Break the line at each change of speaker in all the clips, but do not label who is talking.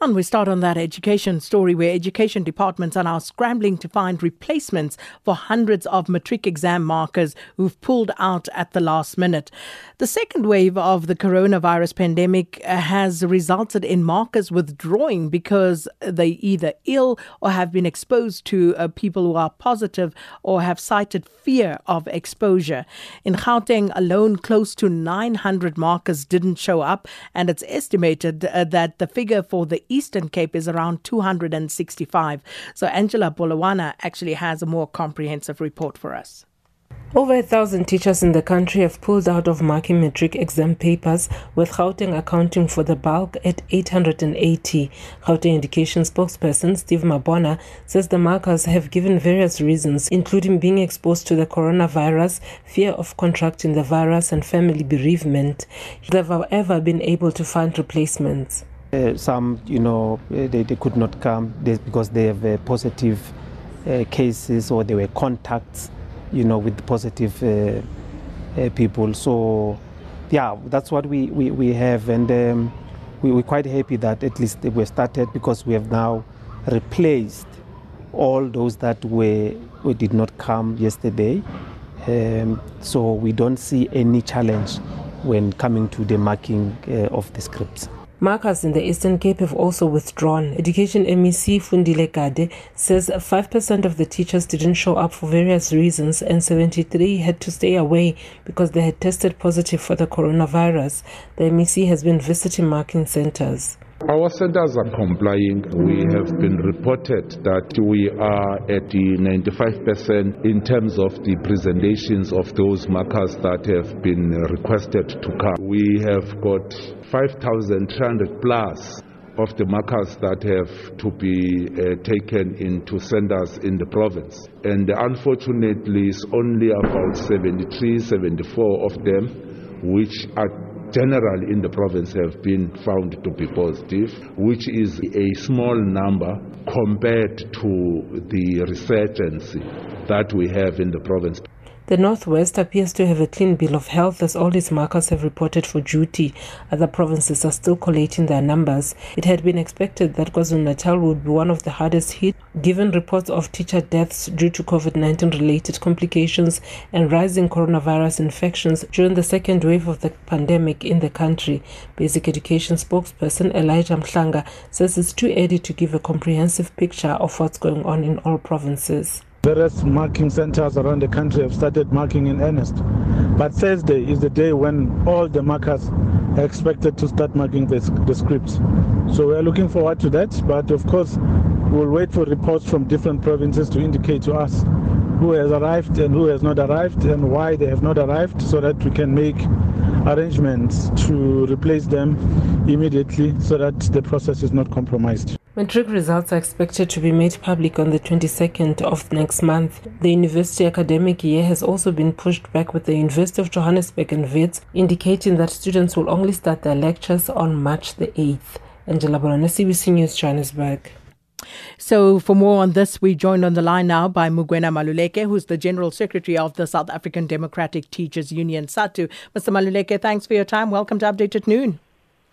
And we start on that education story where education departments are now scrambling to find replacements for hundreds of matric exam markers who've pulled out at the last minute. The second wave of the coronavirus pandemic uh, has resulted in markers withdrawing because they either ill or have been exposed to uh, people who are positive or have cited fear of exposure. In Gauteng alone, close to 900 markers didn't show up, and it's estimated uh, that the figure for the Eastern Cape is around 265. So Angela Bolowana actually has a more comprehensive report for us.
Over a thousand teachers in the country have pulled out of marking matric exam papers, with Gauteng accounting for the bulk at 880. Gauteng Education spokesperson Steve Mabona says the markers have given various reasons, including being exposed to the coronavirus, fear of contracting the virus, and family bereavement. They have, however, been able to find replacements.
Uh, some, you know, uh, they, they could not come because they have uh, positive uh, cases or they were contacts, you know, with positive uh, uh, people. So, yeah, that's what we, we, we have. And um, we, we're quite happy that at least we started because we have now replaced all those that were, did not come yesterday. Um, so we don't see any challenge when coming to the marking of the scripts.
Markers in the Eastern Cape have also withdrawn. Education MEC Fundile Gade says 5% of the teachers didn't show up for various reasons and 73 had to stay away because they had tested positive for the coronavirus. The MEC has been visiting marking centers.
Our centers are complying. We have been reported that we are at the 95% in terms of the presentations of those markers that have been requested to come. We have got 5,300 plus of the markers that have to be uh, taken into centers in the province. And unfortunately, it's only about 73, 74 of them which are generally in the province have been found to be positive, which is a small number compared to the resurgency that we have in the province.
The Northwest appears to have a clean bill of health as all its markers have reported for duty. Other provinces are still collating their numbers. It had been expected that KwaZulu-Natal would be one of the hardest hit given reports of teacher deaths due to COVID-19 related complications and rising coronavirus infections during the second wave of the pandemic in the country. Basic Education spokesperson Elijah Mhlanga says it's too early to give a comprehensive picture of what's going on in all provinces.
Various marking centers around the country have started marking in earnest. But Thursday is the day when all the markers are expected to start marking the, the scripts. So we are looking forward to that. But of course, we'll wait for reports from different provinces to indicate to us who has arrived and who has not arrived and why they have not arrived so that we can make arrangements to replace them immediately so that the process is not compromised.
Matric results are expected to be made public on the 22nd of next month. The university academic year has also been pushed back with the University of Johannesburg and WITS indicating that students will only start their lectures on March the 8th. Angela Bolowana, SABC News, Johannesburg.
So, for more on this, we joined on the line now by Mugwena Maluleke, who's the General Secretary of the South African Democratic Teachers Union, SADTU. Mr. Maluleke, thanks for your time. Welcome to Update at Noon.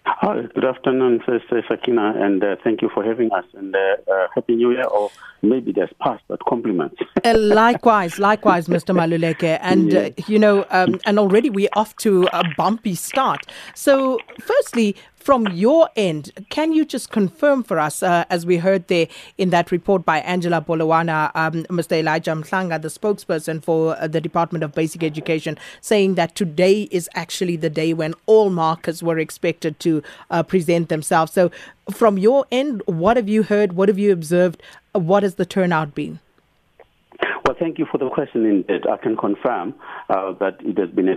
Hi, good afternoon, Sister Sakina, and uh, thank you for having us. And uh, uh, Happy New Year, or maybe there's past, but compliments.
Uh, likewise, likewise, Mr. Maluleke. And, uh, you know, um, and already we're off to a bumpy start. So, firstly, from your end, can you just confirm for us, uh, as we heard there in that report by Angela Bolowana, um, Mr. Elijah Mhlanga, the spokesperson for uh, the Department of Basic Education, saying that today is actually the day when all markers were expected to uh, present themselves. So, from your end, what have you heard? What have you observed? What has the turnout been?
Thank you for the question. Indeed, I can confirm uh, that it has been a,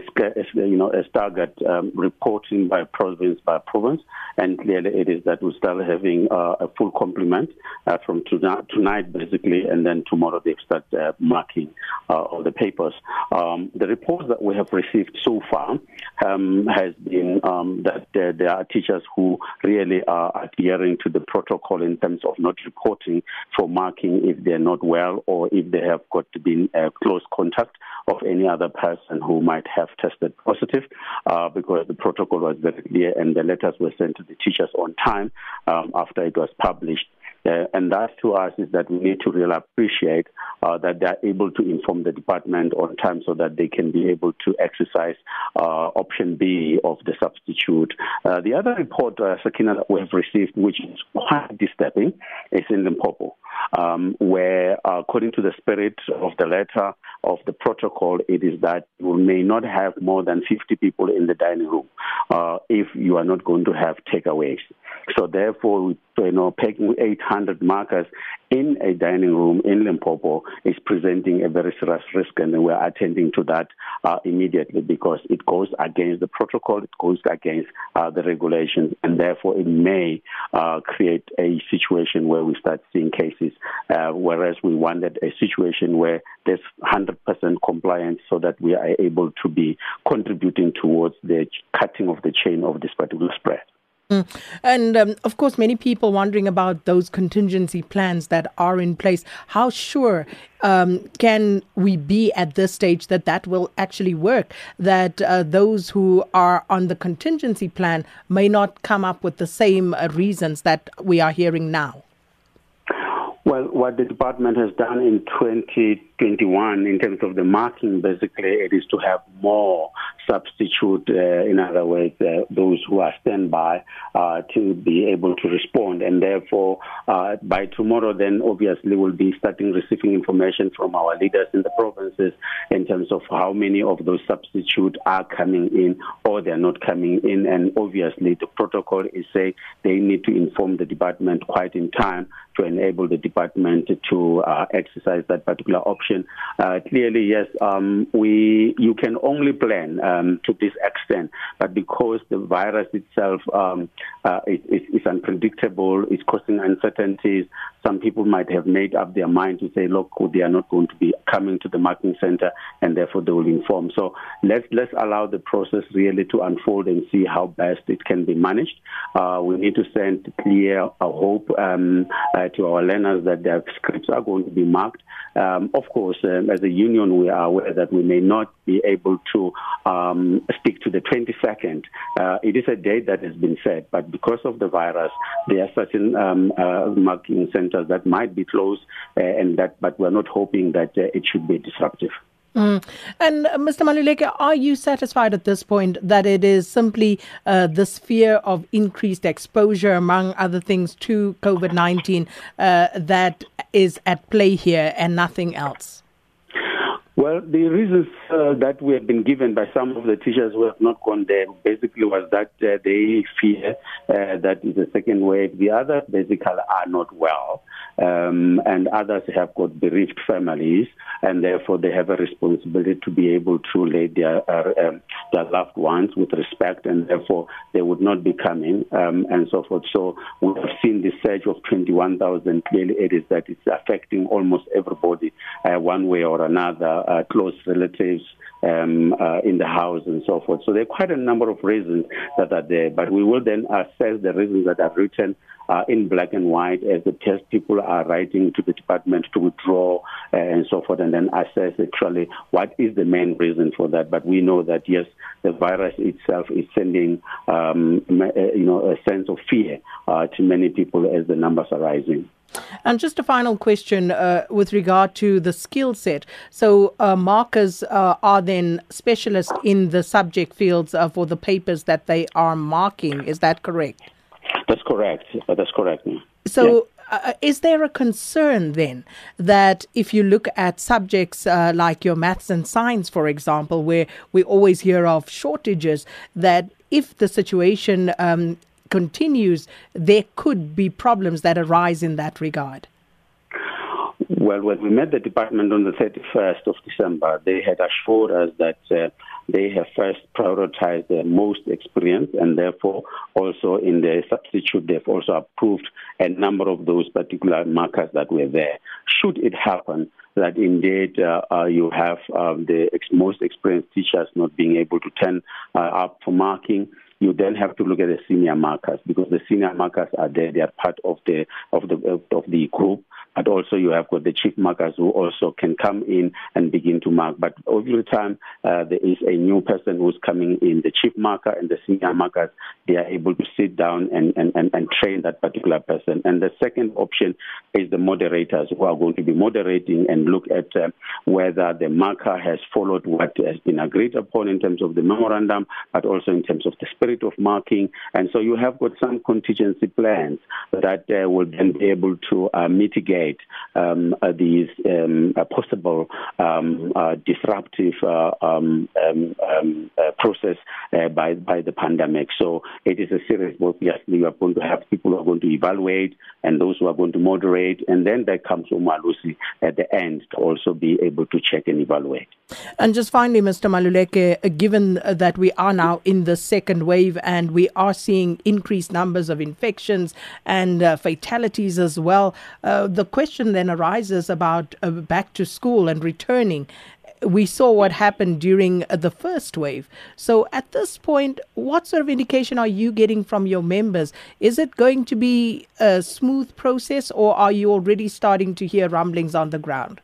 you know a staggered um, reporting by province by province, and clearly it is that we start having uh, a full complement uh, from tonight, tonight, basically, and then tomorrow they start uh, marking uh, all the papers. Um, the reports that we have received so far um, has been um, that there are teachers who really are adhering to the protocol in terms of not reporting for marking if they're not well or if they have got being a close contact of any other person who might have tested positive uh, because the protocol was very clear and the letters were sent to the teachers on time um, after it was published. Uh, and that to us is that we need to really appreciate uh, that they are able to inform the department on time so that they can be able to exercise uh, option B of the substitute. Uh, the other report, uh, Sakina, that we have received, which is quite disturbing, is in Limpopo, um, where, according to the spirit of the letter of the protocol, it is that you may not have more than 50 people in the dining room uh, if you are not going to have takeaways. So therefore, you know, packing 800 markers in a dining room in Limpopo is presenting a very serious risk, and we're attending to that uh, immediately because it goes against the protocol, it goes against uh, the regulations, and therefore it may uh, create a situation where we start seeing cases, uh, whereas we wanted a situation where there's 100% compliance so that we are able to be contributing towards the cutting of the chain of this particular spread.
Mm. And um, of course, many people wondering about those contingency plans that are in place. How sure um, can we be at this stage that that will actually work? That uh, those who are on the contingency plan may not come up with the same uh, reasons that we are hearing now?
Well, what the department has done in 2021 in terms of the marking, basically, it is to have more substitute, uh, in other words, uh, those who are standby uh, to be able to respond. And therefore, uh, by tomorrow, then obviously we'll be starting receiving information from our leaders in the provinces in terms of how many of those substitute are coming in or they're not coming in. And obviously, the protocol is saying they need to inform the department quite in time to enable the department to uh, exercise that particular option. Uh, clearly, yes, um, we you can only plan um, to this extent, but because the virus itself um, uh, is, is, unpredictable, it's causing uncertainties. Some people might have made up their mind to say, look, they are not going to be coming to the marking center, and therefore they will inform. So let's let's allow the process really to unfold and see how best it can be managed. Uh, we need to send clear hope um, uh, to our learners that their scripts are going to be marked. Um, of course, um, as a union, we are aware that we may not be able to um, stick to the 22nd. Uh, it is a date that has been set, but because of the virus, there are certain um, uh, marking centers that might be closed, uh, and that, but we're not hoping that uh, it should be disruptive.
Mm. And uh, Mr. Maluleke, are you satisfied at this point that it is simply uh, this fear of increased exposure, among other things, to COVID 19 uh, that is at play here and nothing else?
Well, the reasons uh, that we have been given by some of the teachers who have not gone there basically was that uh, they fear uh, that is a second wave. The others basically are not well, um, and others have got bereaved families, and therefore they have a responsibility to be able to lay their uh, um, their loved ones with respect, and therefore they would not be coming, um, and so forth. So we have seen the surge of 21,000. Clearly, it is that it's affecting almost everybody uh, one way or another uh, close relatives um, uh, in the house and so forth. So there are quite a number of reasons that are there, but we will then assess the reasons that are written uh, in black and white as the test people are writing to the department to withdraw uh, and so forth, and then assess actually what is the main reason for that. But we know that yes, the virus itself is sending um, uh, you know a sense of fear uh, to many people as the numbers are rising.
And just a final question uh, with regard to the skill set. So, uh, markers uh, are then specialists in the subject fields uh, for the papers that they are marking. Is that correct?
That's correct. That's correct.
So, yeah. Uh, is there a concern then that if you look at subjects uh, like your maths and science, for example, where we always hear of shortages, that if the situation um, continues, there could be problems that arise in that regard?
Well, when we met the department on the 31st of December, they had assured us that uh, they have first prioritized the most experienced, and therefore also in the substitute, they've also approved a number of those particular markers that were there. Should it happen that indeed uh, uh, you have um, the ex- most experienced teachers not being able to turn uh, up for marking, you then have to look at the senior markers because the senior markers are there; they are part of the of the of the group but also you have got the chief markers who also can come in and begin to mark. But every time uh, there is a new person who's coming in, the chief marker and the senior markers, they are able to sit down and, and, and, and train that particular person. And the second option is the moderators who are going to be moderating and look at uh, whether the marker has followed what has been agreed upon in terms of the memorandum, but also in terms of the spirit of marking. And so you have got some contingency plans that uh, will then be able to uh, mitigate create um, uh, these um, uh, possible um, uh, disruptive uh, um, um, um, process by by the pandemic. So it is a serious work. Yes, you are going to have people who are going to evaluate and those who are going to moderate, and then there comes Umalusi at the end to also be able to check and evaluate.
And just finally, Mr. Maluleke, given that we are now in the second wave and we are seeing increased numbers of infections and uh, fatalities as well, uh, the question then arises about uh, back to school and returning we saw what happened during the first wave. So, at this point, what sort of indication are you getting from your members? Is it going to be a smooth process, or are you already starting to hear rumblings on the ground?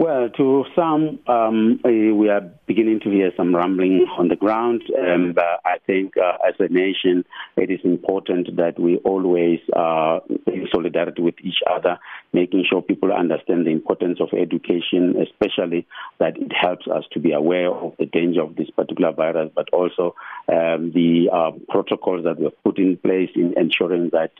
Well, to some, um, we are beginning to hear some rumbling on the ground. Um, but I think uh, as a nation, it is important that we always are in solidarity with each other, making sure people understand the importance of education, especially that it helps us to be aware of the danger of this particular virus, but also um, the uh, protocols that we've put in place in ensuring that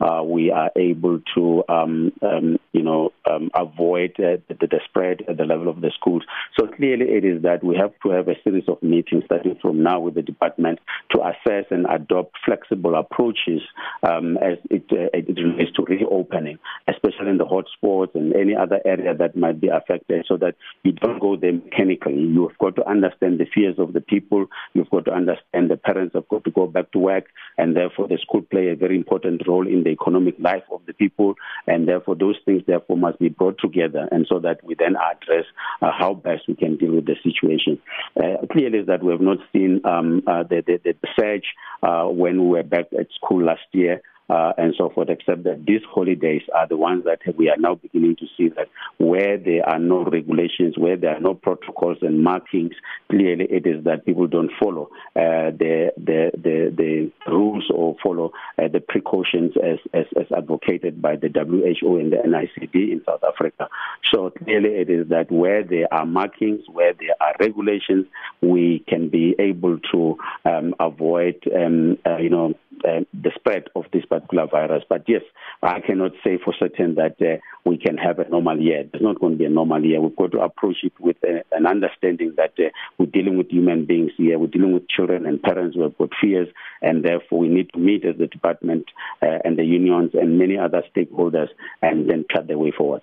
uh, we are able to, um, um, you know, um, avoid uh, the, the spread at the level of the schools. So clearly, it is that we have to have a series of meetings starting from now with the department to assess and adopt flexible approaches um, as it, uh, it relates to reopening, especially in the hotspots and any other area that might be affected, so that you don't go there mechanically. You've got to understand the fears of the people. You've got to understand the parents have got to go back to work, and therefore the school play a very important role in the economic life of the people, and therefore those things therefore must be brought together, and so that we then address uh, how best we can deal with the situation. Uh, clearly, that we have not seen um, uh, the, the, the surge uh, when we were back at school last year uh, and so forth, except that these holidays are the ones that we are now beginning to see that where there are no regulations, where there are no protocols and markings, clearly it is that people don't follow uh, the, the, the, the rules or follow uh, the precautions as, as, as advocated by the WHO and the NICD in South Africa. So clearly it is that where there are markings, where there are regulations, we can be able to um, avoid, um, uh, you know, the spread of this particular virus. But yes, I cannot say for certain that uh, we can have a normal year. There's not going to be a normal year. We've got to approach it with uh, an understanding that uh, we're dealing with human beings here. We're dealing with children and parents who have got fears, and therefore we need to meet as the department uh, and the unions and many other stakeholders and then chart the way forward.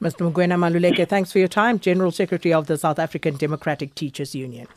Mr. Mugwena Maluleke, thanks for your time. General Secretary of the South African Democratic Teachers Union.